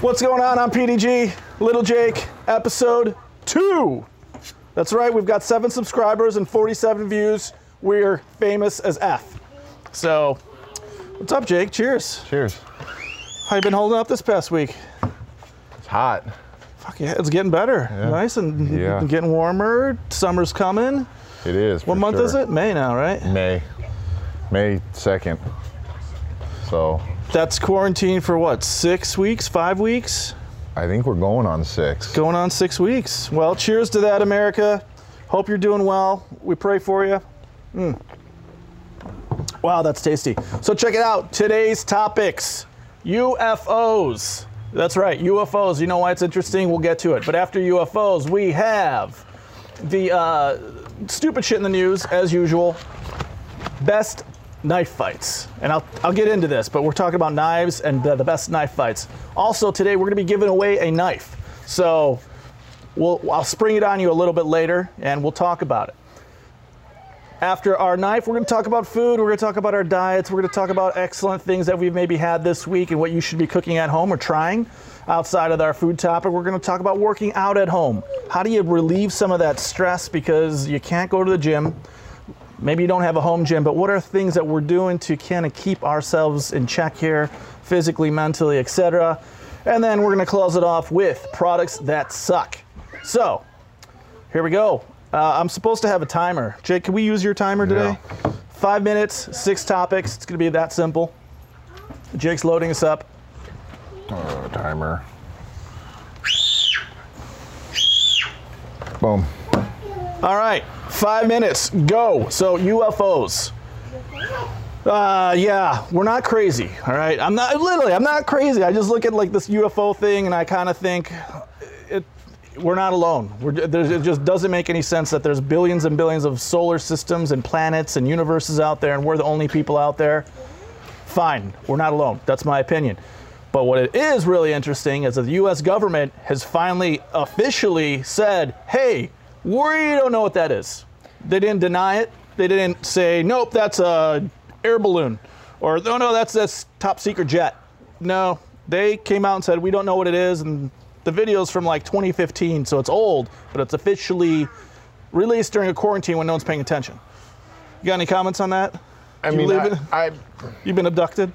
What's going on? I'm PDG, Little Jake, episode two. That's right, we've got seven subscribers and 47 views. We're famous as F. So, what's up, Jake? Cheers. Cheers. How you been holding up this past week? It's hot. Fuck yeah, it's getting better. Nice and Yeah. getting warmer. Summer's coming. It is. What month is it? May now, right? May. May 2nd. So That's quarantine for what? Six weeks? Five weeks? I think we're going on six. Going on six weeks. Well, cheers to that, America. Hope you're doing well. We pray for you. Mm. Wow, that's tasty. So check it out. Today's topics UFOs. That's right, UFOs. You know why it's interesting? We'll get to it. But after UFOs, we have the uh, stupid shit in the news, as usual. Best knife fights. And I'll, I'll get into this, but we're talking about knives and the, the best knife fights. Also, today we're going to be giving away a knife. So we'll, I'll spring it on you a little bit later and we'll talk about it. After our knife, we're going to talk about food. We're going to talk about our diets. We're going to talk about excellent things that we've maybe had this week and what you should be cooking at home or trying. Outside of our food topic, we're going to talk about working out at home. How do you relieve some of that stress because you can't go to the gym? Maybe you don't have a home gym, but what are things that we're doing to kind of keep ourselves in check here, physically, mentally, etc. And then we're going to close it off with products that suck. So, here we go. Uh, I'm supposed to have a timer. Jake, can we use your timer today? Five minutes, six topics. It's going to be that simple. Jake's loading us up. Oh, timer. Boom. All right, five minutes, go. So UFOs. Uh, yeah, we're not crazy. All right, I'm not literally. I'm not crazy. I just look at like this UFO thing, and I kind of think, it. We're not alone. We're, it just doesn't make any sense that there's billions and billions of solar systems and planets and universes out there, and we're the only people out there. Fine, we're not alone. That's my opinion. But what it is really interesting is that the US government has finally officially said, hey, we don't know what that is. They didn't deny it. They didn't say, nope, that's a air balloon. Or, no, no, that's this top secret jet. No, they came out and said, we don't know what it is. And the video's from like 2015, so it's old, but it's officially released during a quarantine when no one's paying attention. You got any comments on that? I you mean, believe I. You've been abducted?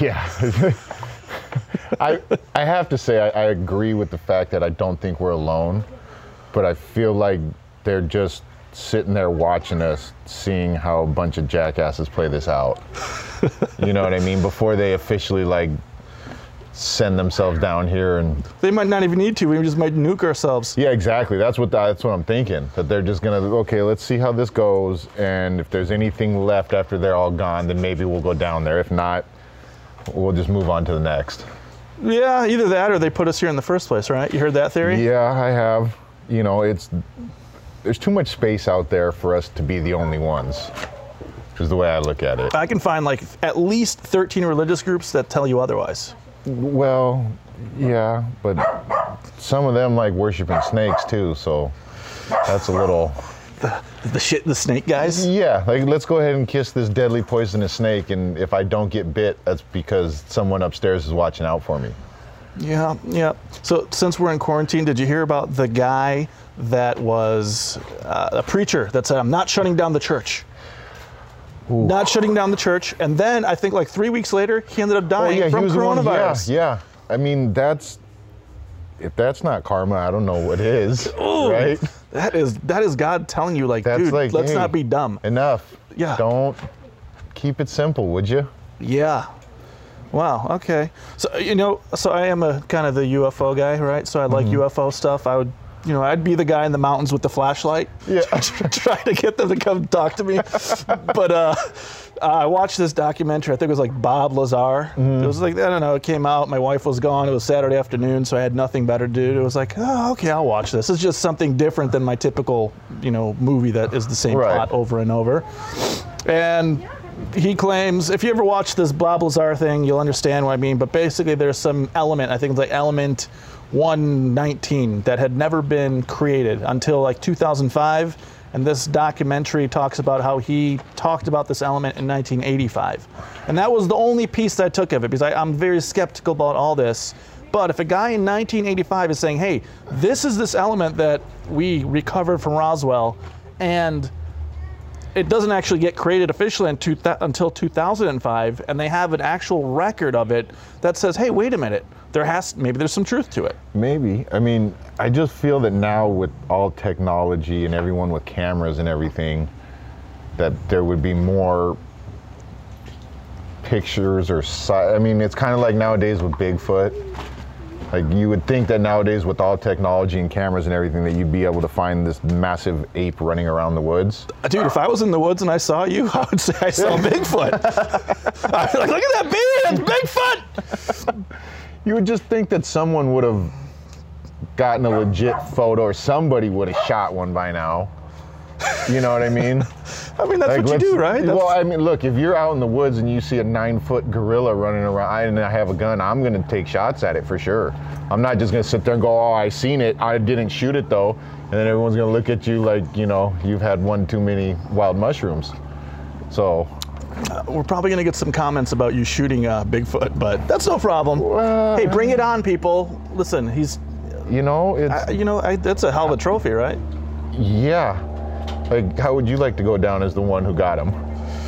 Yeah. I I have to say I, I agree with the fact that I don't think we're alone, but I feel like they're just sitting there watching us, seeing how a bunch of jackasses play this out. you know what I mean? Before they officially like send themselves down here and They might not even need to. We just might nuke ourselves. Yeah, exactly. That's what that's what I'm thinking. That they're just gonna okay, let's see how this goes, and if there's anything left after they're all gone, then maybe we'll go down there. If not, we'll just move on to the next. Yeah, either that or they put us here in the first place, right? You heard that theory? Yeah, I have. You know, it's there's too much space out there for us to be the only ones. Is the way I look at it. I can find like at least 13 religious groups that tell you otherwise. Well, yeah, but some of them like worshiping snakes too, so that's a little. The shit, the snake guys. Yeah, like let's go ahead and kiss this deadly poisonous snake, and if I don't get bit, that's because someone upstairs is watching out for me. Yeah, yeah. So since we're in quarantine, did you hear about the guy that was uh, a preacher that said, "I'm not shutting down the church." Not shutting down the church, and then I think like three weeks later, he ended up Oh dying yeah, from the one. coronavirus. Yeah, yeah. I mean, that's if that's not karma, I don't know what is. Ooh, Right? That is that is God telling you, like, That's dude, like, let's hey, not be dumb. Enough. Yeah. Don't keep it simple, would you? Yeah. Wow. Okay. So you know, so I am a kind of the UFO guy, right? So I like UFO stuff. I would, you know, I'd be the guy in the mountains with the flashlight, Yeah. trying to get them to come talk to me. but uh, I watched this documentary. I think it was like Bob Lazar. It was like I don't know. It came out. My wife was gone. It was Saturday afternoon, so I had nothing better to do. It was like, oh, okay, I'll watch this. It's just something different than my typical, you know, movie that is the same Right. plot over and over. And he claims, if you ever watch this Bob Lazar thing, you'll understand what I mean. But basically, there's some element, I think it's like element 119, that had never been created until like 2005. And this documentary talks about how he talked about this element in 1985. And that was the only piece I took of it because I, I'm very skeptical about all this. But if a guy in 1985 is saying, "Hey, this is this element that we recovered from Roswell," and it doesn't actually get created officially until 2005, and they have an actual record of it that says, "Hey, wait a minute, there has maybe there's some truth to it." Maybe. I mean, I just feel that now with all technology and everyone with cameras and everything, that there would be more pictures or I mean, it's kind of like nowadays with Bigfoot. Like you would think that nowadays with all technology and cameras and everything that you'd be able to find this massive ape running around the woods. Dude, if I was in the woods and I saw you, I would say I saw Bigfoot. I'd be like, look at that beard, it's Bigfoot. You would just think that someone would have gotten a legit photo or somebody would have shot one by now. You know what I mean? I mean, that's Like, what you do, right? That's- Well, I mean, look, if you're out in the woods and you see a nine foot gorilla running around and I have a gun, I'm going to take shots at it for sure. I'm not just going to sit there and go, oh, I seen it. I didn't shoot it though. And then everyone's going to look at you like, you know, you've had one too many wild mushrooms. So, We're probably going to get some comments about you shooting uh, Bigfoot, but that's no problem. hey, bring it on, people. Listen, he's, you know, it's, uh, you know, I, that's a hell of a trophy, right? yeah. Like, how would you like to go down as the one who got him?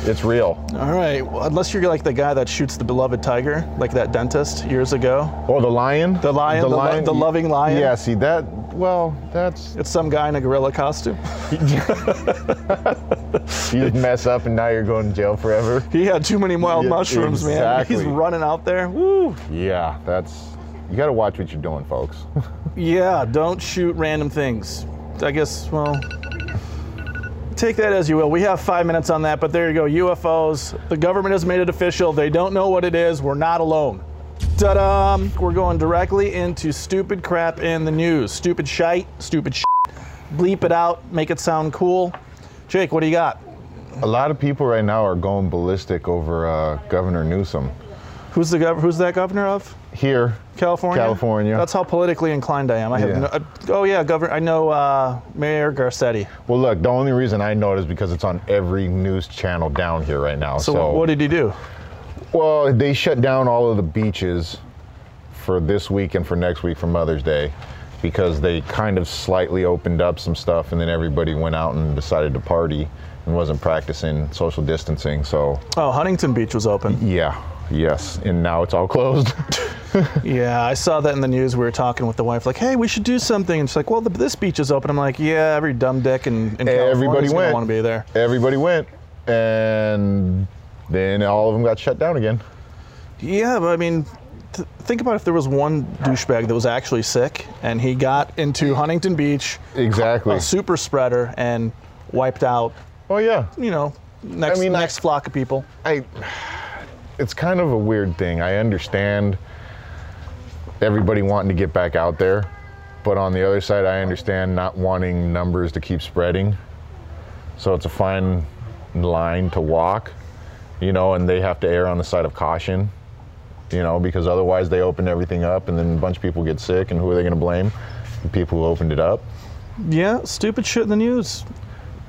It's real. All right. Well, unless you're like the guy that shoots the beloved tiger, like that dentist years ago. Or the lion? The lion, the lo- the loving lion? Yeah, see, that, well, that's, It's some guy in a gorilla costume. you just mess up and now you're going to jail forever. He had too many wild Yeah, mushrooms, man. He's running out there. Woo. Yeah, that's you got to watch what you're doing, folks. Yeah, don't shoot random things. I guess, well, take that as you will. We have five minutes on that, but there you go. UFOs. The government has made it official. They don't know what it is. We're not alone. Ta da! We're going directly into stupid crap in the news. Stupid shite, stupid shit. Bleep it out, make it sound cool. Jake, what do you got? A lot of people right now are going ballistic over uh, Governor Newsom Who's the gov- Who's that governor of? Here. California. California. That's how politically inclined I am. I have Yeah. no, uh, oh yeah, governor. I know uh, Mayor Garcetti. Well, look, the only reason I know it is because it's on every news channel down here right now. So, So, what did he do? well, they shut down all of the beaches for this week and for next week for Mother's Day because they kind of slightly opened up some stuff and then everybody went out and decided to party and wasn't practicing social distancing. So, Oh, Huntington Beach was open. yeah, yes, and now it's all closed. Yeah, I saw that in the news. We were talking with the wife, like, "Hey, we should do something." And she's like, "Well, the, this beach is open." I'm like, "Yeah, every dumb dick in, in Everybody California went. want to be there." everybody went and then all of them got shut down again. Yeah, but I mean, th- think about if there was one douchebag that was actually sick and he got into Huntington Beach, Exactly. a super spreader, and wiped out, Oh yeah. you know, next mean, I- next flock of people. I it's kind of a weird thing. I understand everybody wanting to get back out there, but on the other side I understand not wanting numbers to keep spreading. So it's a fine line to walk, you know, and they have to err on the side of caution, you know, because otherwise they open everything up and then a bunch of people get sick and who are they going to blame? The people who opened it up. Yeah, stupid shit in the news.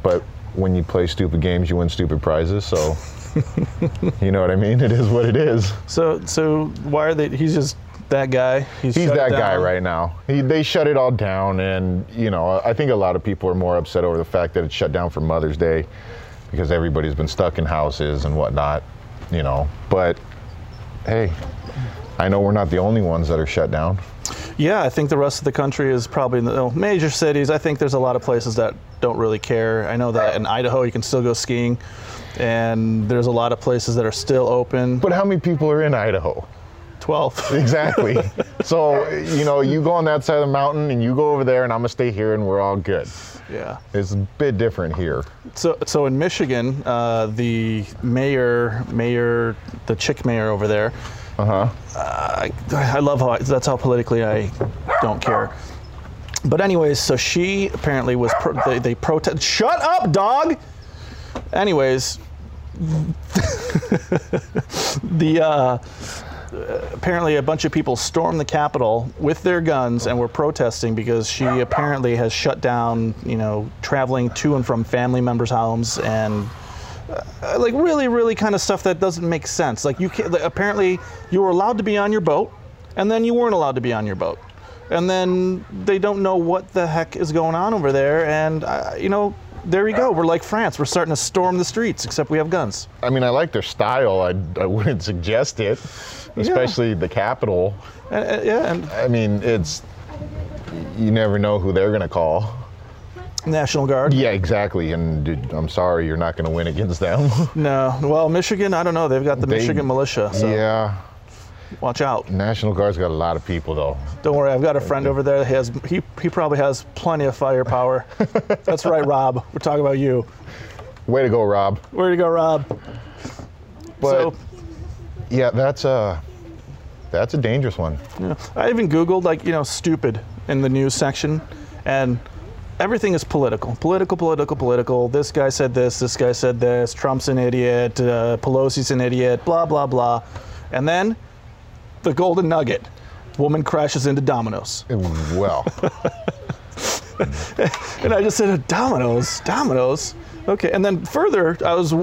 But when you play stupid games, you win stupid prizes. So, you know what I mean? It is what it is. So, so why are they? He's just that guy. He's it that guy right now. He, they shut it all down, and you know, I think a lot of people are more upset over the fact that it's shut down for Mother's Day because everybody's been stuck in houses and whatnot. You know, but hey, I know we're not the only ones that are shut down. Yeah, I think the rest of the country is probably in the well, major cities. I think there's a lot of places that don't really care. I know that in Idaho you can still go skiing, and there's a lot of places that are still open. But how many people are in Idaho? 12. Exactly. so, you know, you go on that side of the mountain and you go over there, and I'm gonna stay here, and we're all good. yeah. It's a bit different here. So, so in Michigan, uh, the mayor, mayor, the chick mayor over there. Uh huh. I, I love how I, that's how politically I don't care. But anyways, so she apparently was pro, they, they protest. Shut up, dog. Anyways, the uh, apparently a bunch of people stormed the Capitol with their guns and were protesting because she apparently has shut down, you know, traveling to and from family members' homes and uh, like really, really kind of stuff that doesn't make sense. Like you can like, apparently you were allowed to be on your boat, and then you weren't allowed to be on your boat, and then they don't know what the heck is going on over there, and uh, you know. There you go. We're like France. We're starting to storm the streets, except we have guns. I mean, I like their style. I, I wouldn't suggest it, especially the capital. And, uh, yeah, and I mean, it's you never know who they're gonna call. National Guard. Yeah, exactly. And dude, I'm sorry, you're not gonna win against them. No. Well, Michigan, I don't know. They've got the They- Michigan militia, so yeah, watch out. National Guard's got a lot of people though. Don't worry, I've got a friend over there that has he he probably has plenty of firepower. That's right, Rob. We're talking about you. Way to go, Rob. Way to go, Rob? But so yeah, that's a that's a dangerous one. yeah. I even Googled like, you know, stupid in the news section and everything is political. Political, political, political. This guy said this, this guy said this, Trump's an idiot, uh, Pelosi's an idiot, blah, blah, blah. And then the golden nugget. Woman crashes into Domino's. Well, And I just said, Domino's, Domino's. Okay. And then further, I was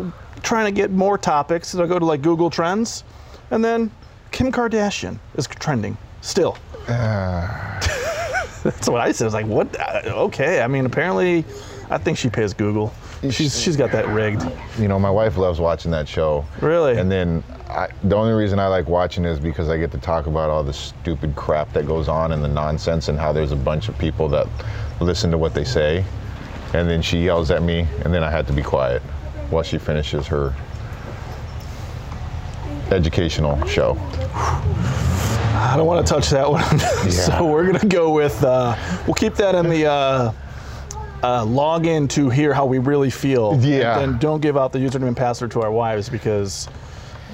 trying to get more topics. So I go to like Google Trends. And then Kim Kardashian is trending still. That's what I said. I was like, what? Uh, Okay. I mean, apparently, I think she pays Google. She's, she's got that rigged. you know, my wife loves watching that show. Really? And then I, the only reason I like watching it is because I get to talk about all the stupid crap that goes on and the nonsense and how there's a bunch of people that listen to what they say. And then she yells at me, and then I had to be quiet while she finishes her educational show. I don't want to touch that one. so we're going to go with, uh, we'll keep that in the uh, uh, log in to hear how we really feel. Yeah. And then don't give out the username and password to our wives because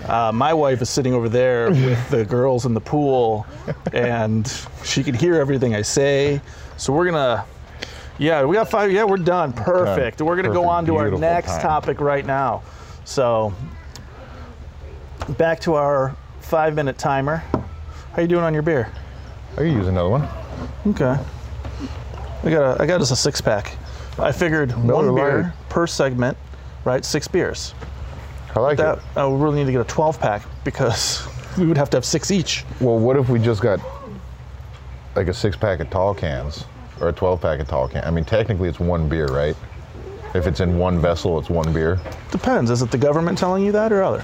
uh, my wife is sitting over there with the girls in the pool and she can hear everything I say. So we're going to, yeah, we got five. Yeah, we're done. Perfect. We're going to go on to our next time. topic right now. So back to our five minute timer. How you doing on your beer? I could use another one. Okay. I got a, I got us a six pack. I figured one beer Lite. per segment, right? Six beers. I like That it. I would really need to get a 12 pack because we would have to have six each. Well, what if we just got like a six pack of tall cans or a 12 pack of tall cans? I mean, technically it's one beer, right? If it's in one vessel, it's one beer. Depends. Is it the government telling you that or other?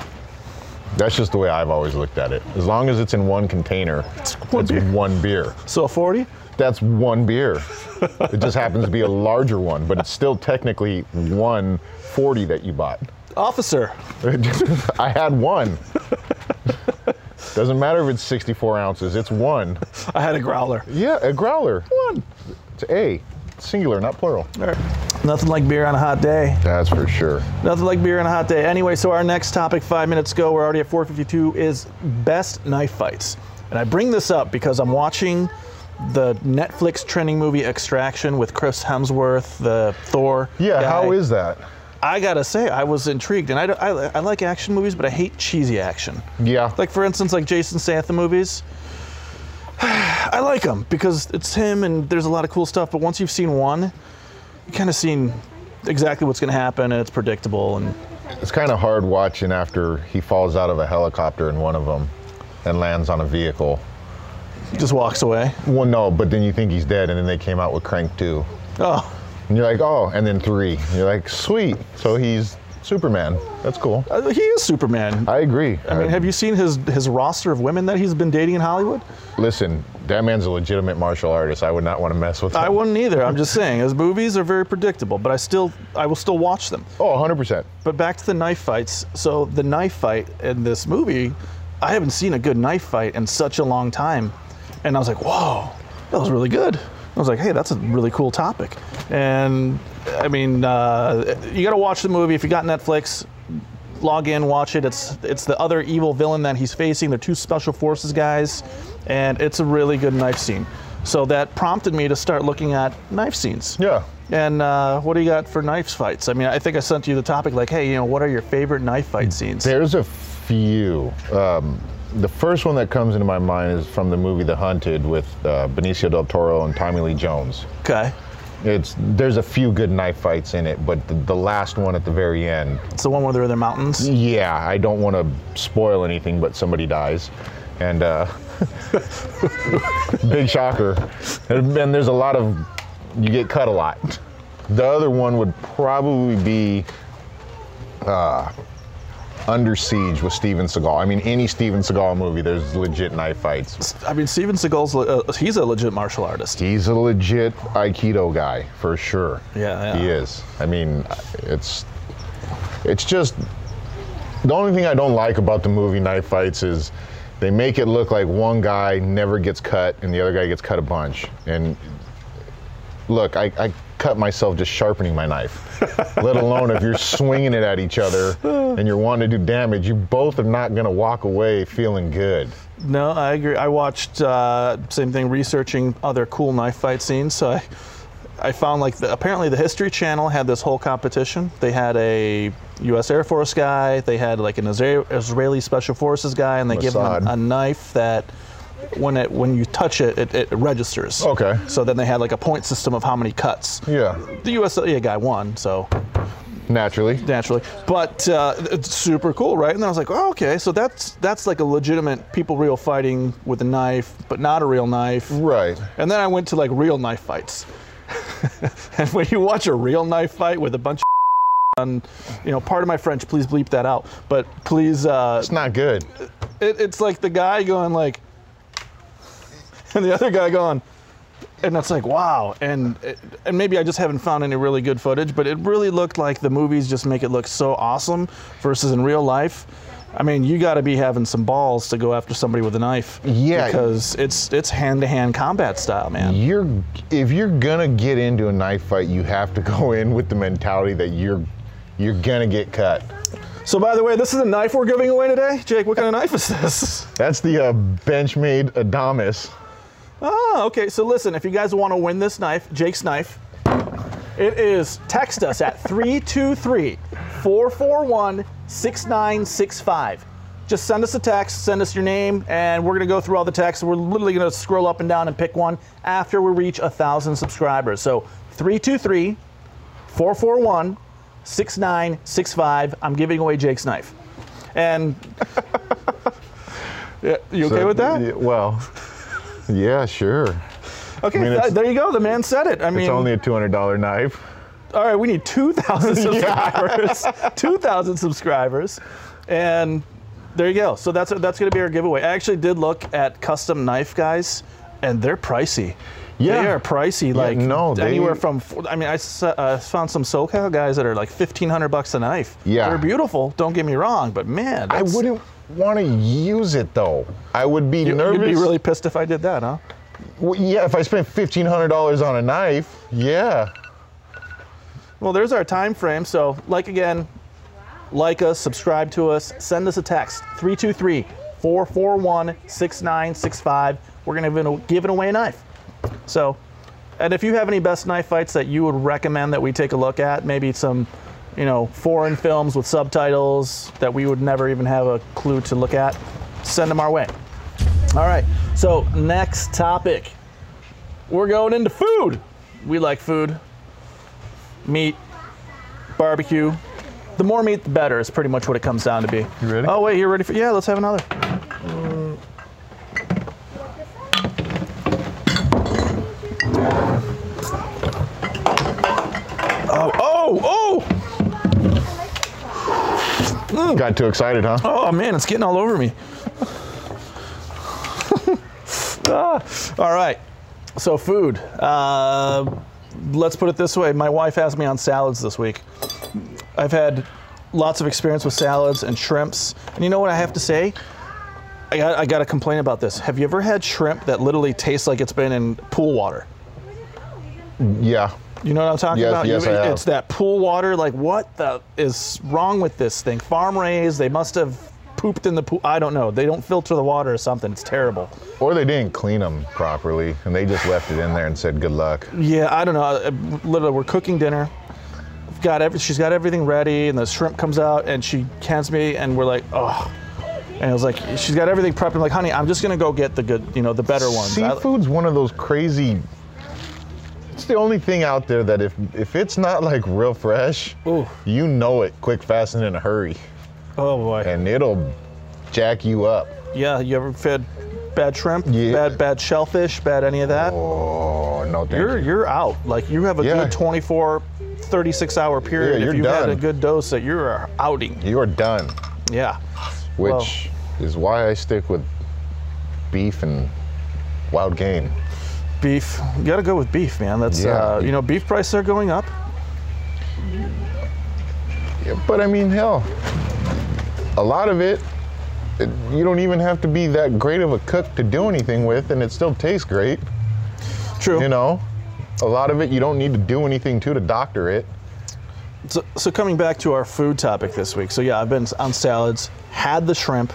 That's just the way I've always looked at it. As long as it's in one container, it's one beer. one beer. So a 40? That's one beer. it just happens to be a larger one, but it's still technically one 40 that you bought. Officer. I had one. Doesn't matter if it's 64 ounces, it's one. I had a growler. Yeah, a growler. One. It's A. Singular, not plural. All right. Nothing like beer on a hot day. That's for sure. Nothing like beer on a hot day. Anyway, so our next topic, five minutes ago, we're already at 4:52, is best knife fights. And I bring this up because I'm watching the Netflix trending movie Extraction with Chris Hemsworth, the Thor. Yeah, guy. how is that? I gotta say, I was intrigued, and I, I, I like action movies, but I hate cheesy action. Yeah. Like for instance, like Jason Statham movies. I like them because it's him, and there's a lot of cool stuff. But once you've seen one, you kind of seen exactly what's going to happen, and it's predictable. And It's kind of hard watching after he falls out of a helicopter in one of them and lands on a vehicle. he just walks away. Well, no, but then you think he's dead, and then they came out with Crank 2. Oh, And you're like, oh, and then 3. You're like, sweet. So he's Superman. That's cool. uh, he is Superman. I agree. I mean, have you seen his his roster of women that he's been dating in Hollywood? Listen, that man's a legitimate martial artist. I would not want to mess with him. I wouldn't either. I'm just saying, his movies are very predictable, but I still I will still watch them. Oh, 100%. But back to the knife fights. So the knife fight in this movie, I haven't seen a good knife fight in such a long time, and I was like, whoa, that was really good. I was like, hey, that's a really cool topic. And I mean, uh, you got to watch the movie if you got Netflix. Log in, watch it. It's it's the other evil villain that he's facing. They're two special forces guys, and it's a really good knife scene. So that prompted me to start looking at knife scenes. Yeah. And uh, what do you got for knife fights? I mean, I think I sent you the topic like, hey, you know, what are your favorite knife fight scenes? There's a few. Um, the first one that comes into my mind is from the movie The Hunted with uh, Benicio del Toro and Tommy Lee Jones. Okay. It's there's a few good knife fights in it, but the, the last one at the very end, It's the one where they're in the mountains. yeah, I don't want to spoil anything, but somebody dies, and uh, Big shocker. And, and there's a lot of, you get cut a lot. The other one would probably be uh, Under Siege with Steven Seagal. I mean, any Steven Seagal movie, there's legit knife fights. I mean, Steven Seagal's uh, he's a legit martial artist. He's a legit Aikido guy for sure. Yeah, yeah. He is. I mean, it's it's just the only thing I don't like about the movie Knife Fights is they make it look like one guy never gets cut and the other guy gets cut a bunch. And look, I, I cut myself just sharpening my knife, let alone if you're swinging it at each other and you're wanting to do damage. You both are not going to walk away feeling good. No, I agree. I watched uh, same thing, researching other cool knife fight scenes. So I, I found like the, apparently the History Channel had this whole competition. They had a U.S. Air Force guy, they had like an Isra- Israeli Special Forces guy, and they give them a, a knife that when it when you touch it, it, it registers. Okay. So then they had like a point system of how many cuts. Yeah, The U.S. guy won, so naturally. naturally. But uh, it's super cool, right? And then I was like, oh, okay, so that's that's like a legitimate people real fighting with a knife, but not a real knife. Right. And then I went to like real knife fights. and when you watch a real knife fight with a bunch of on, you know, part of my French, please bleep that out. But please, uh, It's not good. it, it's like the guy going like, and the other guy going, and that's like wow. And and maybe I just haven't found any really good footage, but it really looked like the movies just make it look so awesome versus in real life. I mean, you got to be having some balls to go after somebody with a knife. Yeah. Because it's it's hand to hand combat style, man. You're if you're gonna get into a knife fight, you have to go in with the mentality that you're you're gonna get cut. So by the way, this is a knife we're giving away today, Jake. What kind of knife is this? That's the uh, Benchmade Adamas. Oh, okay. So listen, if you guys want to win this knife, Jake's knife, it is text us at 323 441 6965. Just send us a text, send us your name, and we're going to go through all the texts. We're literally going to scroll up and down and pick one after we reach a 1,000 subscribers. So 323 441 6965. I'm giving away Jake's knife. And Yeah, you okay So, with that? y- Well, yeah, sure. Okay, mean, th- there you go. The man said it. I mean, It's only a two hundred dollar knife. all right, we need 2,000 subscribers. 2,000 subscribers. And there you go. So that's that's going to be our giveaway. I actually did look at custom knife guys, and they're pricey. Yeah. They are pricey. like no, they- anywhere from. I mean, I uh, found some SoCal guys that are like 1,500 bucks a knife. Yeah. They're beautiful. Don't get me wrong, but man, I wouldn't want to use it though. I would be you- nervous. You'd be really pissed if I did that, huh? Well, yeah, if I spent fifteen hundred dollars on a knife, yeah. Well, there's our time frame. So, like again, like us, subscribe to us, send us a text 323 441 6965. We're going to be giving away a knife. So, and if you have any best knife fights that you would recommend that we take a look at, maybe some, you know, foreign films with subtitles that we would never even have a clue to look at, send them our way. All right. So, next topic. We're going into food. We like food meat, barbecue. The more meat, the better. Is pretty much what it comes down to be. You ready? Oh wait, you're ready for? Yeah, let's have another. Oh, oh, oh! Got too excited, huh? Oh man, it's getting all over me. Ah, all right. So food. Uh, let's put it this way. My wife has me on salads this week. I've had lots of experience with salads and shrimps. And you know what I have to say? I got, I got to complain about this. Have you ever had shrimp that literally tastes like it's been in pool water? Yeah. You know what I'm talking Yes, about? yes, You- I have. It's that pool water. Like, what the is wrong with this thing? Farm raised. They must have pooped in the pool. I don't know. They don't filter the water or something. It's terrible. Or they didn't clean them properly and they just left it in there and said good luck. Yeah, I don't know. Uh, Literally, we're cooking dinner. We've got every, she's got everything ready, and the shrimp comes out, and she hands me, and we're like, oh. And I was like, she's got everything prepped. I'm like, honey, I'm just gonna go get the good, you know, the better ones. I- Seafood's one of those crazy. It's the only thing out there that if if it's not like real fresh, Ooh. you know it quick, fast, and in a hurry, oh boy. and it'll jack you up. Yeah, you ever fed bad shrimp, Yeah. bad bad shellfish, bad any of that, Oh no, thank you're you. you're out. Like you have a Yeah. good 24, 36 hour period. Yeah, if you had done. a good dose, that you're outing. You are done. Yeah. Which is why I stick with beef and wild game. Beef. You got to go with beef, man. That's Yeah. uh, you know beef prices are going up. Yeah, but I mean, hell, a lot of it, it, you don't even have to be that great of a cook to do anything with, and it still tastes great. True. You know, a lot of it you don't need to do anything to to doctor it. So, so coming back to our food topic this week. So yeah, I've been on salads, had the shrimp,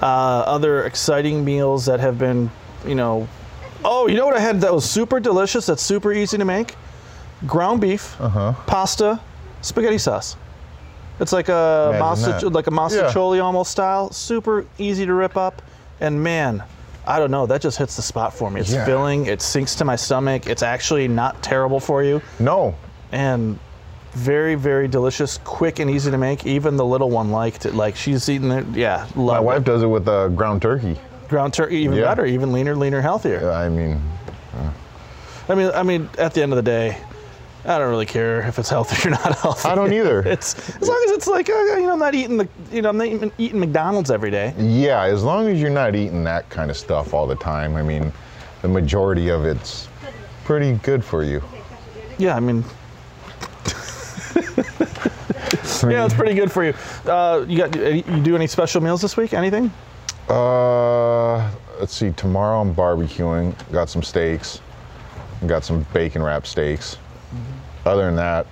uh, other exciting meals that have been, you know, oh, you know what I had that was super delicious. That's super easy to make. Ground beef, Uh-huh. pasta, spaghetti sauce. It's like a that. like a Yeah. almost style. Super easy to rip up, and man. I don't know. That just hits the spot for me. It's Yeah. filling. It sinks to my stomach. It's actually not terrible for you No, and very very delicious quick and easy to make even the little one liked it like she's eating it yeah my wife it. does it with uh, ground turkey. Ground turkey even Yeah. better even leaner leaner healthier I mean, i mean i mean at the end of the day i don't really care if it's healthy or not healthy I don't either. it's as long as it's like uh, you know i'm not eating the you know i'm not even eating mcdonald's every day yeah, as long as you're not eating that kind of stuff all the time. I mean, the majority of it's pretty good for you. yeah i mean yeah it's pretty good for you uh, you got you do any special meals this week anything Uh, let's see. Tomorrow I'm barbecuing. Got some steaks. Got some bacon wrap steaks. Other than that,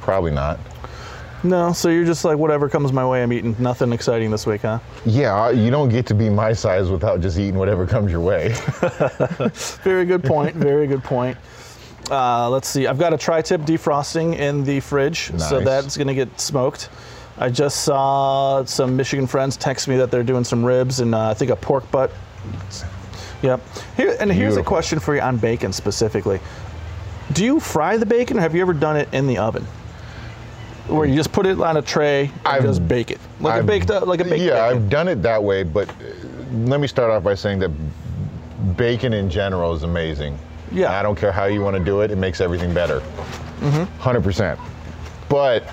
probably not. no so you're just like whatever comes my way i'm eating nothing exciting this week huh Yeah, you don't get to be my size without just eating whatever comes your way. Very good point. Very good point. Uh, let's see. I've got a tri-tip defrosting in the fridge, so that's going to get smoked. I just saw some Michigan friends text me that they're doing some ribs and uh, I think a pork butt. Yep. Here and here's a question for you on bacon specifically. Do you fry the bacon, or have you ever done it in the oven, where you just put it on a tray and I've- just bake it like a I've- baked uh, like a baked yeah, bacon? I've done it that way, but uh, let me start off by saying that bacon in general is amazing. Yeah. I don't care how you want to do it; it makes everything better. Mm-hmm. 100 percent. But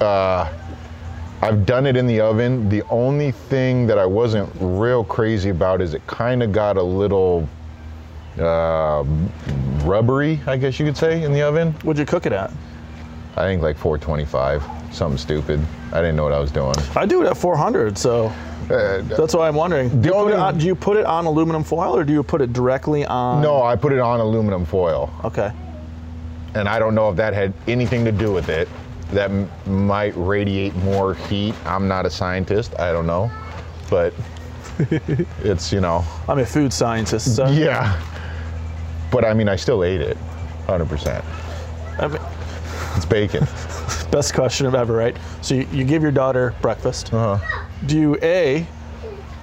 uh, I've done it in the oven. The only thing that I wasn't real crazy about is it kind of got a little uh, rubbery, I guess you could say, in the oven. What'd you cook it at? I think like 425, something stupid. I didn't know what I was doing. I do it at 400, so Uh, That's why I'm wondering. Do you, only- on, do you put it on aluminum foil or do you put it directly on? no, I put it on aluminum foil, Okay. and I don't know if that had anything to do with it. That m- might radiate more heat. I'm not a scientist. I don't know, but it's you know, I'm a food scientist, so yeah. But I mean, I still ate it, 100%. I mean, It's bacon. best question of ever, right? So you, you give your daughter breakfast. Uh-huh. Do you A,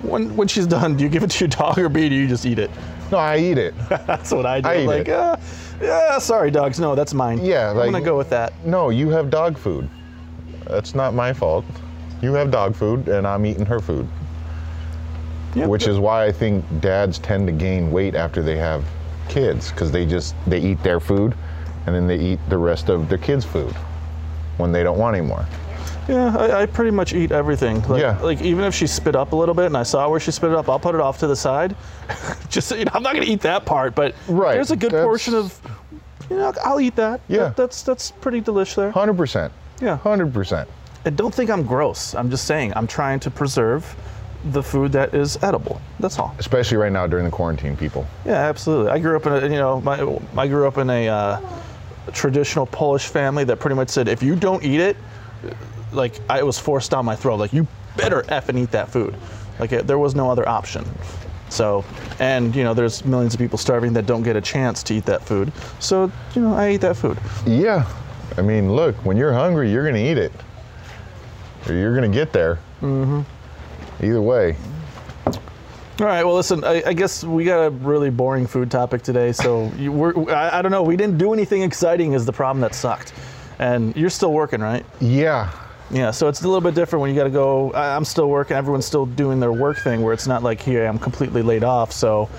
when when she's done, do you give it to your dog or B, do you just eat it? No, I eat it. That's what I do. I eat like, it. Uh, yeah, sorry, dogs. No, that's mine. Yeah, I'm gonna go with that. No, you have dog food. That's not my fault. You have dog food, and I'm eating her food. Yeah, which is why I think dads tend to gain weight after they have kids because they just they eat their food and then they eat the rest of their kids' food when they don't want anymore. Yeah, I, I pretty much eat everything. Like, Yeah. Like even if she spit up a little bit and I saw where she spit it up, I'll put it off to the side. Just you know, I'm not gonna eat that part, but Right, there's a good that's- portion of, you know, I'll eat that. Yeah. That- that's that's pretty delicious there. Hundred percent. Yeah. Hundred percent. I don't think I'm gross. I'm just saying I'm trying to preserve the food that is edible. That's all. Especially right now during the quarantine, people. Yeah, absolutely. I grew up in a, you know, my, I grew up in a uh, traditional Polish family that pretty much said if you don't eat it, like I, it was forced down my throat. Like you better f and eat that food. Like it, there was no other option. So, and you know, there's millions of people starving that don't get a chance to eat that food. So, you know, I eat that food. Yeah. I mean, look, when you're hungry, you're gonna eat it. Or you're gonna get there. Mm-hmm. Either way. All right. Well, listen. I, I guess we got a really boring food topic today. So you, we're, I, I don't know. We didn't do anything exciting. Is the problem that sucked, and you're still working, right? Yeah. Yeah, so it's a little bit different when you got to go. I- I'm still working. Everyone's still doing their work thing, where it's not like here I'm completely laid off. So,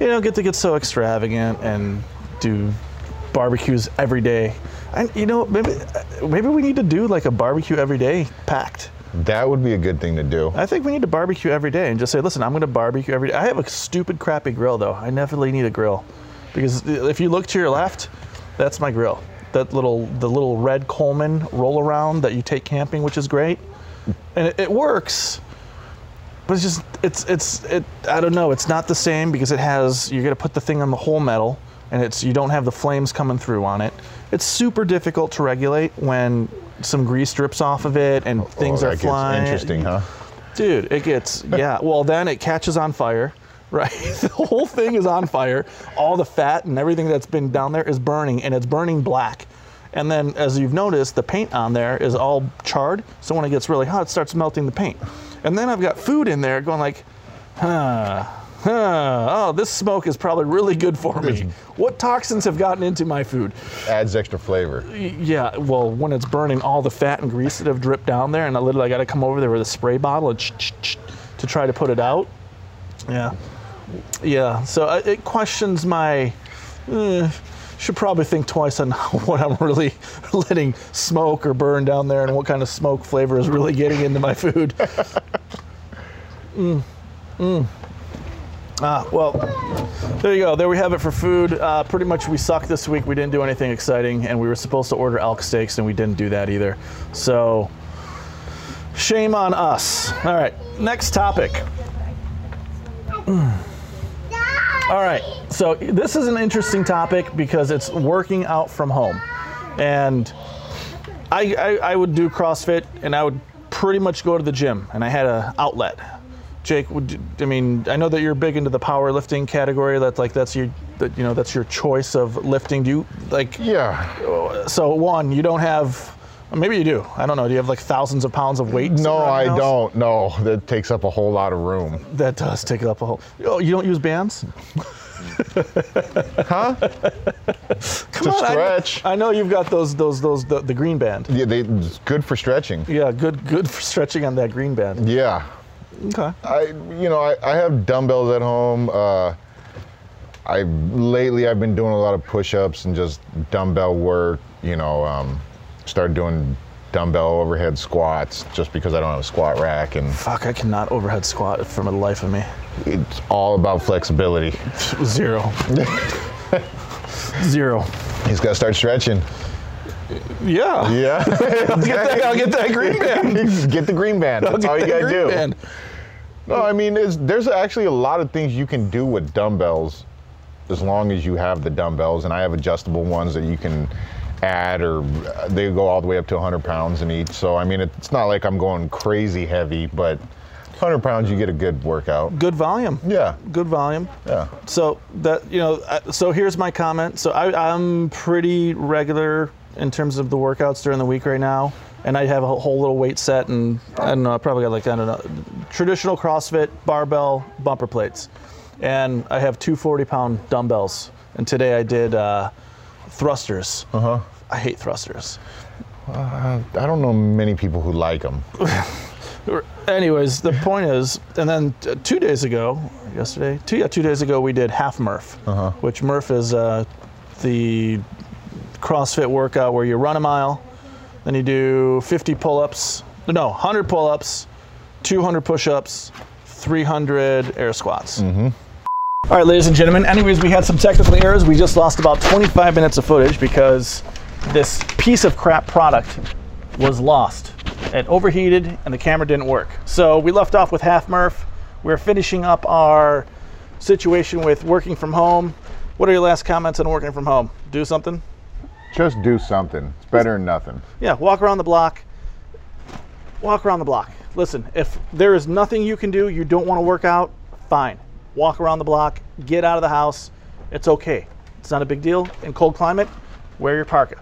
you know, get to get so extravagant and do barbecues every day. And you know, maybe uh, maybe we need to do like a barbecue every day packed. That would be a good thing to do. I think we need to barbecue every day and just say, listen, I'm going to barbecue every day. I have a stupid, crappy grill though. I definitely need a grill because if you look to your left, that's my grill. That little, the little red Coleman roll around that you take camping, which is great, and it, it works. But it's just, it's, it's, it. I don't know. It's not the same because it has. You're to put the thing on the whole metal, and it's you don't have the flames coming through on it. It's super difficult to regulate when some grease drips off of it and oh, things oh, are that gets flying. interesting, huh? Dude, it gets yeah. Well, then it catches on fire, right? the whole thing is on fire. All the fat and everything that's been down there is burning, and it's burning black. And then, as you've noticed, the paint on there is all charred. So when it gets really hot, it starts melting the paint. And then I've got food in there going like, huh, huh. Oh, this smoke is probably really good for me. What toxins have gotten into my food? Adds extra flavor. Yeah, well, when it's burning all the fat and grease that have dripped down there, and I literally got to come over there with a spray bottle and ch- ch- ch- to try to put it out. Yeah, yeah. So uh, it questions my. eh, should probably think twice on what I'm really letting smoke or burn down there, and what kind of smoke flavor is really getting into my food. Mm, mm. Ah, well, there you go. There we have it for food. Uh, pretty much we sucked this week. We didn't do anything exciting, and we were supposed to order elk steaks, and we didn't do that either. So, shame on us. All right, next topic. All right, so this is an interesting topic because it's working out from home. And I, I, I would do CrossFit, and I would pretty much go to the gym, and I had an outlet. Jake, would I mean, I know that you're big into the powerlifting category. That's like that's your, that you know, that's your choice of lifting. Do you like? Yeah. So one, you don't have. Maybe you do. I don't know. Do you have like thousands of pounds of weight? No, I house? don't. No, that takes up a whole lot of room. That does take up a whole. Oh, you don't use bands? Huh? Come on, I- stretch. I, know you've got those, those, those, the, the green band. Yeah, they, good for stretching. Yeah, good, good for stretching on that green band. Yeah. Okay. I, you know, I, I have dumbbells at home. Uh, I lately I've been doing a lot of push-ups and just dumbbell work. You know, um, started doing dumbbell overhead squats just because I don't have a squat rack, and Fuck, I cannot overhead squat for the life of me. it's all about flexibility. Zero. Zero. He's got to start stretching. Yeah. Yeah. I'll, get that, I'll get that green band. Get the green band. That's all you gotta do. band. No, I mean, it's, there's actually a lot of things you can do with dumbbells as long as you have the dumbbells. And I have adjustable ones that you can add, or they go all the way up to 100 pounds in each. So, I mean, it's not like I'm going crazy heavy, but 100 pounds, you get a good workout. Good volume. Yeah, Good volume. yeah. So that you know, so here's my comment. So I, I'm pretty regular in terms of the workouts during the week right now, and I have a whole little weight set, and I don't know, I probably got like I don't know, traditional CrossFit barbell bumper plates, and I have two 40 pound dumbbells, and today I did uh, thrusters. Uh huh. I hate thrusters. Uh, I don't know many people who like them. Anyways, the point is, and then uh, two days ago, yesterday, two yeah, two days ago, we did half Murph, uh-huh. which Murph is uh, the CrossFit workout where you run a mile, then you do 50 pull-ups, no, 100 pull-ups, 200 push-ups, 300 air squats. All right, ladies and gentlemen. Anyways, we had some technical errors. We just lost about 25 minutes of footage because this piece of crap product was lost. It overheated and the camera didn't work. So we left off with half Murph. We're finishing up our situation with working from home. What are your last comments on working from home? Do something? Just do something. It's better than nothing. Yeah, walk around the block. Walk around the block. Listen, if there is nothing you can do, you don't want to work out, fine. Walk around the block, get out of the house. It's okay. It's not a big deal. In cold climate, wear your parka.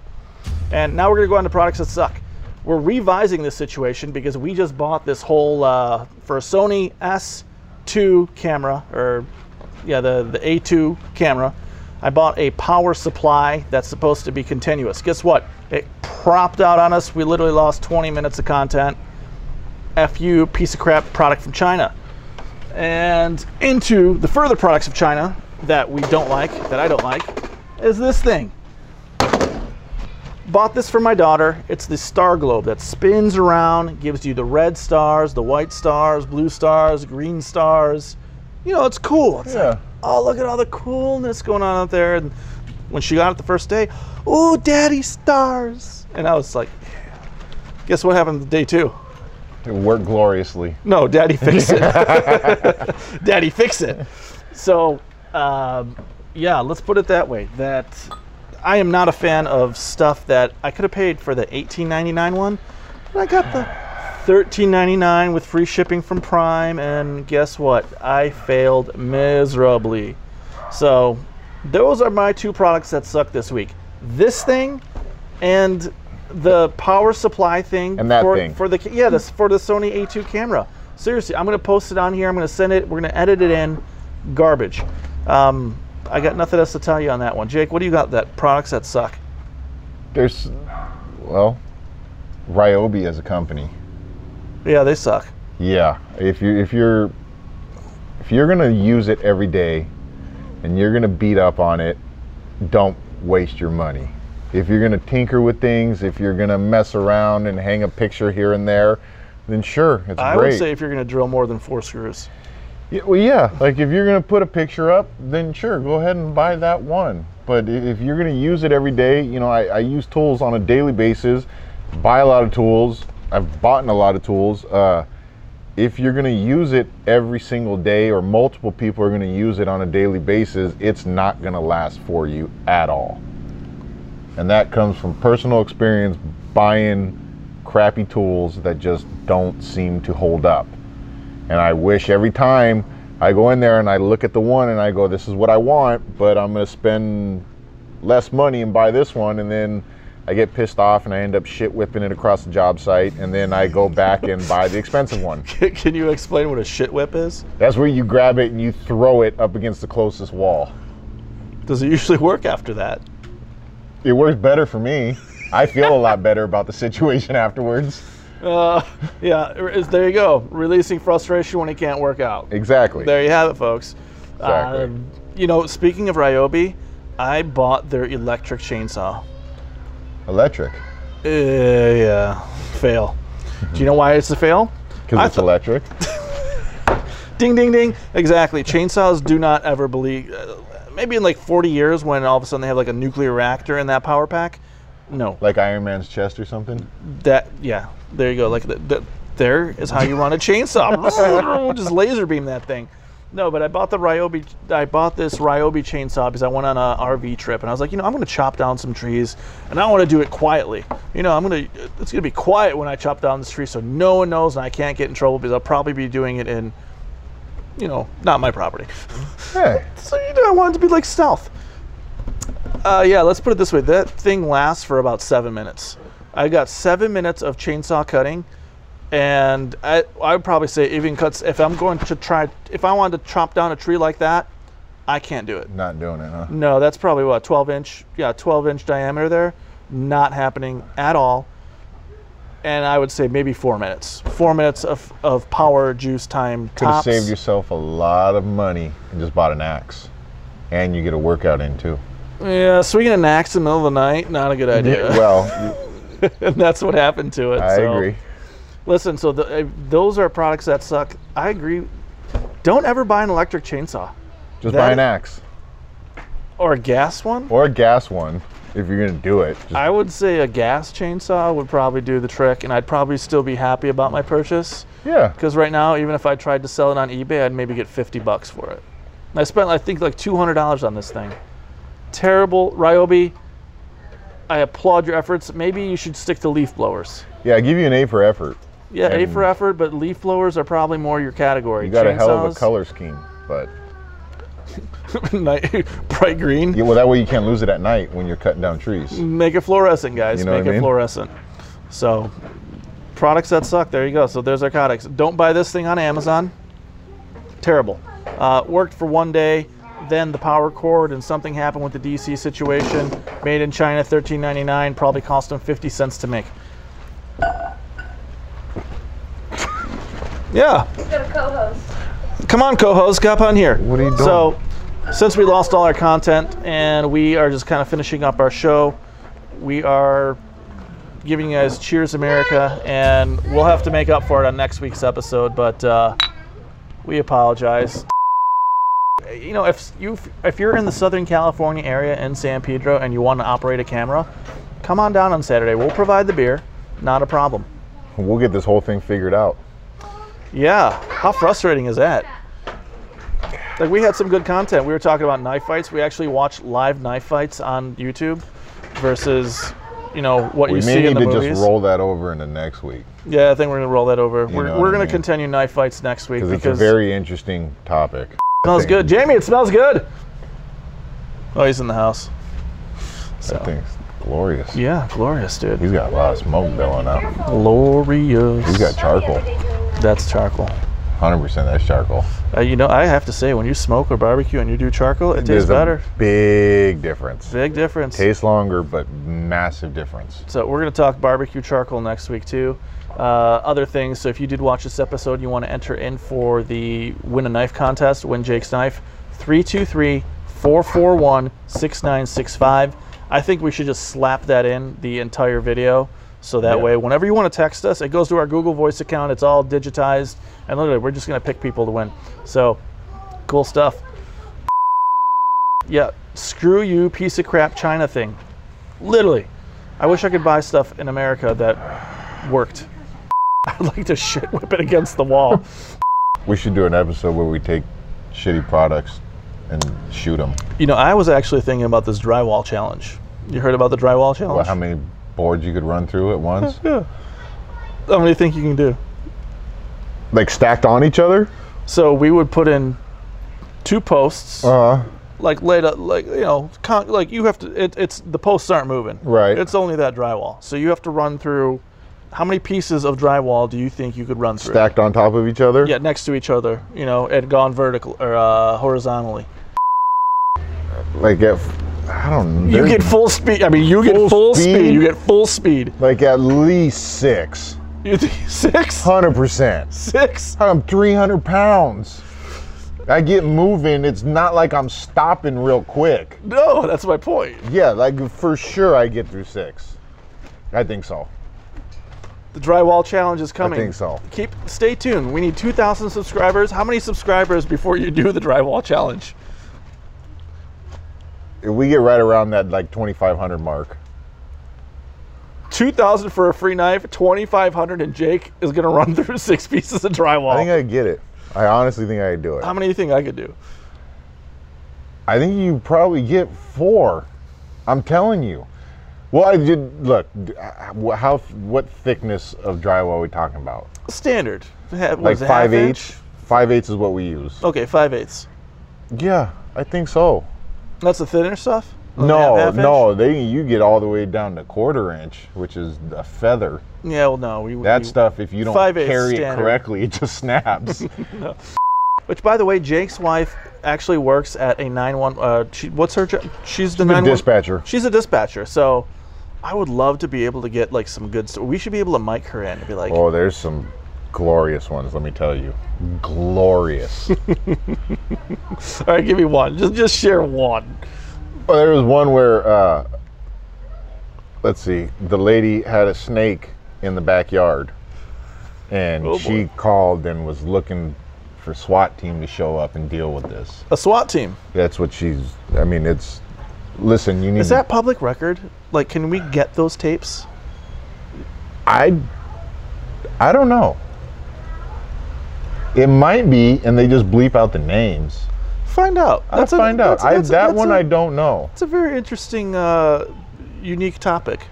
And now we're to go on to products that suck. We're revising this situation because we just bought this whole uh, for a Sony S2 camera, or yeah, the, the A2 camera. I bought a power supply that's supposed to be continuous. Guess what? It crapped out on us. We literally lost 20 minutes of content. F you, piece of crap product from China. And into the further products of China that we don't like, that I don't like, is this thing. Bought this for my daughter. It's the star globe that spins around, gives you the red stars, the white stars, blue stars, green stars. You know, it's cool. It's Yeah. like, oh, look at all the coolness going on out there. And when she got it the first day, oh, daddy stars. And I was like, yeah. guess what happened the day two? It worked gloriously. No, Daddy fix it. Daddy fix it. So, um, yeah, let's put it that way. That I am not a fan of stuff that I could have paid for the $18.99 one, but I got the $13.99 with free shipping from Prime, and guess what? I failed miserably. So, those are my two products that suck this week. This thing and the power supply thing And that for, thing. for the yeah this for the Sony A2 camera. Seriously, I'm gonna post it on here. I'm gonna send it. We're gonna edit it in. Garbage. Um, I got nothing else to tell you on that one. Jake, what do you got? That products that suck. There's, well, Ryobi as a company. Yeah, they suck. Yeah, if you if you're if you're gonna use it every day, and you're gonna beat up on it, don't waste your money. If you're gonna tinker with things, if you're gonna mess around and hang a picture here and there, then sure, it's I great. I would say if you're gonna drill more than four screws. Yeah, well, yeah. Like if you're gonna put a picture up, then sure, go ahead and buy that one. But if you're gonna use it every day, you know, I, I use tools on a daily basis, buy a lot of tools. I've bought a lot of tools. Uh, if you're gonna use it every single day, or multiple people are gonna use it on a daily basis, it's not gonna last for you at all. And that comes from personal experience buying crappy tools that just don't seem to hold up. And I wish every time I go in there and I look at the one and I go, this is what I want, but I'm going to spend less money and buy this one. And then I get pissed off and I end up shit whipping it across the job site. And then I go back and buy the expensive one. Can you explain what a shit whip is? That's where you grab it and you throw it up against the closest wall. Does it usually work after that? It works better for me. I feel a lot better about the situation afterwards. Uh, yeah, is- there you go. Releasing frustration when it can't work out. Exactly. There you have it, folks. Exactly. Um, you know, speaking of Ryobi, I bought their electric chainsaw. Electric. Uh, yeah, fail. Do you know why it's a fail? Because it's electric. Ding, ding, ding. Exactly. Chainsaws do not ever believe. Uh, maybe in like 40 years, when all of a sudden they have like a nuclear reactor in that power pack. No, Like Iron Man's chest or something. that yeah. There you go. Like the, the, there is how you run a chainsaw. Just laser beam that thing. No, but I bought the Ryobi. I bought this Ryobi chainsaw because I went on a RV trip and I was like, you know, I'm going to chop down some trees and I want to do it quietly. You know, I'm going to. It's going to be quiet when I chop down this tree so no one knows and I can't get in trouble because I'll probably be doing it in, you know, not my property. Yeah. So you know, I wanted to be like stealth. Uh, yeah, let's put it this way. That thing lasts for about seven minutes. I got seven minutes of chainsaw cutting, and I I would probably say even cuts. If I'm going to try, if I wanted to chop down a tree like that, I can't do it. Not doing it, huh? No, that's probably what 12 inch. Yeah, 12 inch diameter there. Not happening at all. And I would say maybe four minutes. Four minutes of, of power juice time. Could have saved yourself a lot of money and just bought an axe. And you get a workout in too. Yeah, swinging an axe in the middle of the night, not a good idea. well, and that's what happened to it. I so. agree. Listen, so the, uh, those are products that suck. I agree. Don't ever buy an electric chainsaw Just that- buy an axe or a gas one. or a gas one if you're gonna do it. I would say a gas chainsaw would probably do the trick, and I'd probably still be happy about my purchase. yeah, Because right now, even if I tried to sell it on eBay, I'd maybe get 50 bucks for it. And I spent, I think, like $200 on this thing. Terrible. Ryobi, I applaud your efforts. Maybe you should stick to leaf blowers. yeah. I give you an A for effort. Yeah, A for effort, but leaf blowers are probably more your category. You got a hell of a color scheme, but night- bright green. yeah, well that way you can't lose it at night when you're cutting down trees. Make it fluorescent, guys. You know Make what it mean? fluorescent. So, products that suck. There you go. So there's our narcotics. Don't buy this thing on Amazon. Terrible. Uh, worked for one day. then the power cord and something happened with the DC situation. Made in China, $13.99, probably cost them 50 cents to make. Yeah, Got a co-host. Come on, co-host, get up on here. What are you doing? So, since we lost all our content and we are just kind of finishing up our show, we are giving you guys Cheers America, and we'll have to make up for it on next week's episode. But uh, we apologize. You know, if you if you're in the Southern California area in San Pedro and you want to operate a camera, come on down on Saturday. We'll provide the beer, not a problem. We'll get this whole thing figured out. Yeah, how frustrating is that? Like we had some good content. We were talking about knife fights. We actually watched live knife fights on YouTube versus, you know, what We you see in the movies. We need to just roll that over into next week Yeah, I think we're gonna roll that over. we're we're gonna mean. continue knife fights next week because it's a very interesting topic. smells good. Jamie, it smells good. Oh, he's in the house. So That thing's glorious. yeah, glorious, dude. He's got a lot of smoke going up. Glorious. He's got charcoal. That's charcoal. 100% that's charcoal. Uh, you know, I have to say, when you smoke or barbecue and you do charcoal, it tastes There's better. big difference. Big difference. Tastes longer, but massive difference. So we're going to talk barbecue charcoal next week too. Uh, other things. So if you did watch this episode, you want to enter in for the win a knife contest, win Jake's knife. 323-441-6965. I think we should just slap that in the entire video. So that Yeah. way, whenever you want to text us, it goes to our Google Voice account. It's all digitized, and literally, we're just going to pick people to win. So, cool stuff. Yeah, screw you, piece of crap China thing. Literally. I wish I could buy stuff in America that worked. I'd like to shit whip it against the wall. We should do an episode where we take shitty products and shoot them. you know, I was actually thinking about this drywall challenge. You heard about the drywall challenge? Well, how many boards you could run through at once? yeah. How many do you think you can do? like stacked on each other? So we would put in two posts, Uh, like laid up, like you know, con- like you have to. It, it's the posts aren't moving. Right. It's only that drywall. So you have to run through. How many pieces of drywall do you think you could run through? stacked on top of each other? Yeah, next to each other. You know, and gone vertical or uh, horizontally. Like at, I don't know. You get full speed. I mean, you get Full full speed. speed? You get full speed. like at least six. You think six? 100%. Six? I'm 300 pounds. I get moving. It's not like I'm stopping real quick. No, that's my point. Yeah, like for sure I get through six. I think so. The drywall challenge is coming. I think so. Keep stay tuned. We need 2,000 subscribers. How many subscribers before you do the drywall challenge? If we get right around that like 2,500 mark, 2,000 for a free knife. 2,500, and Jake is gonna run through six pieces of drywall. I think I get it. I honestly think I could do it. How many do you think I could do? I think you probably get four. I'm telling you. Well, I did look. uh, How what thickness of drywall are we talking about? Standard. What Like five eighths. Five eighths is what we use. Okay, five eighths. Yeah, I think so. That's the thinner stuff. Oh, No, half- half inch? no, they you get all the way down to quarter inch, which is a feather. Yeah, well, no. We, That we- stuff, if you don't carry standard. it correctly, it just snaps. Which, by the way, Jake's wife actually works at a 911. Uh, she, what's her job? She's the 911. dispatcher. She's a dispatcher. So I would love to be able to get like some good. St- we should be able to mic her in and be like, Oh, there's some glorious ones. Let me tell you, glorious. all right, give me one. Just just share one. Well, there was one where, uh, let's see, the lady had a snake in the backyard, and Oh, she boy. called and was looking for SWAT team to show up and deal with this. A SWAT team. That's what she's. I mean, it's. Listen, you need. Is that public record? Like, can we get those tapes? I. I don't know. It might be, and they just bleep out the names. Find out. I'll a- find out. that's- that's a- that one a- I don't know. It's a very interesting, uh, unique topic.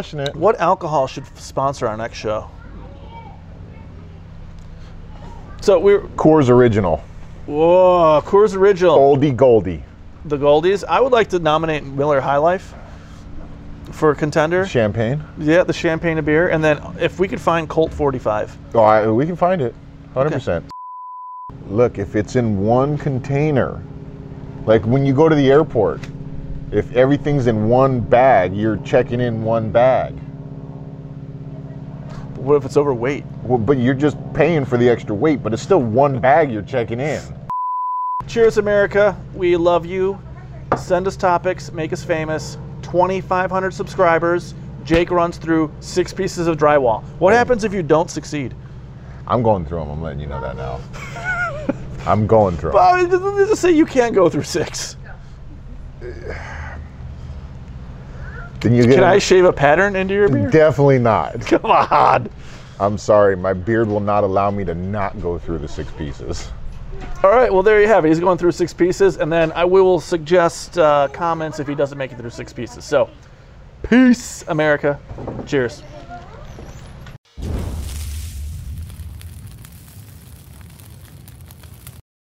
Passionate. What alcohol should sponsor our next show? So we're Coors Original. whoa, Coors Original. Oldie Goldie. the Goldies. I would like to nominate Miller High Life for a contender. Champagne. Yeah, the champagne of beer, and then if we could find Colt 45. Oh, I, we can find it. 100%. Look, if it's in one container, Like when you go to the airport, if everything's in one bag, you're checking in one bag. What if it's overweight? Well, but you're just paying for the extra weight, but it's still one bag you're checking in. Cheers, America. We love you. Send us topics, make us famous. 2,500 subscribers. Jake runs through six pieces of drywall. What happens if you don't succeed? I'm going through them. I'm letting you know that now. I'm going through 'em. Uh, Let's just say you can't go through six. Then you get Can I shave a pattern into your beard? Definitely not. Come on. I'm sorry, my beard will not allow me to not go through the six pieces. All right, well, there you have it. He's going through six pieces, and then I will suggest uh, comments if he doesn't make it through six pieces. So, peace, America. Cheers.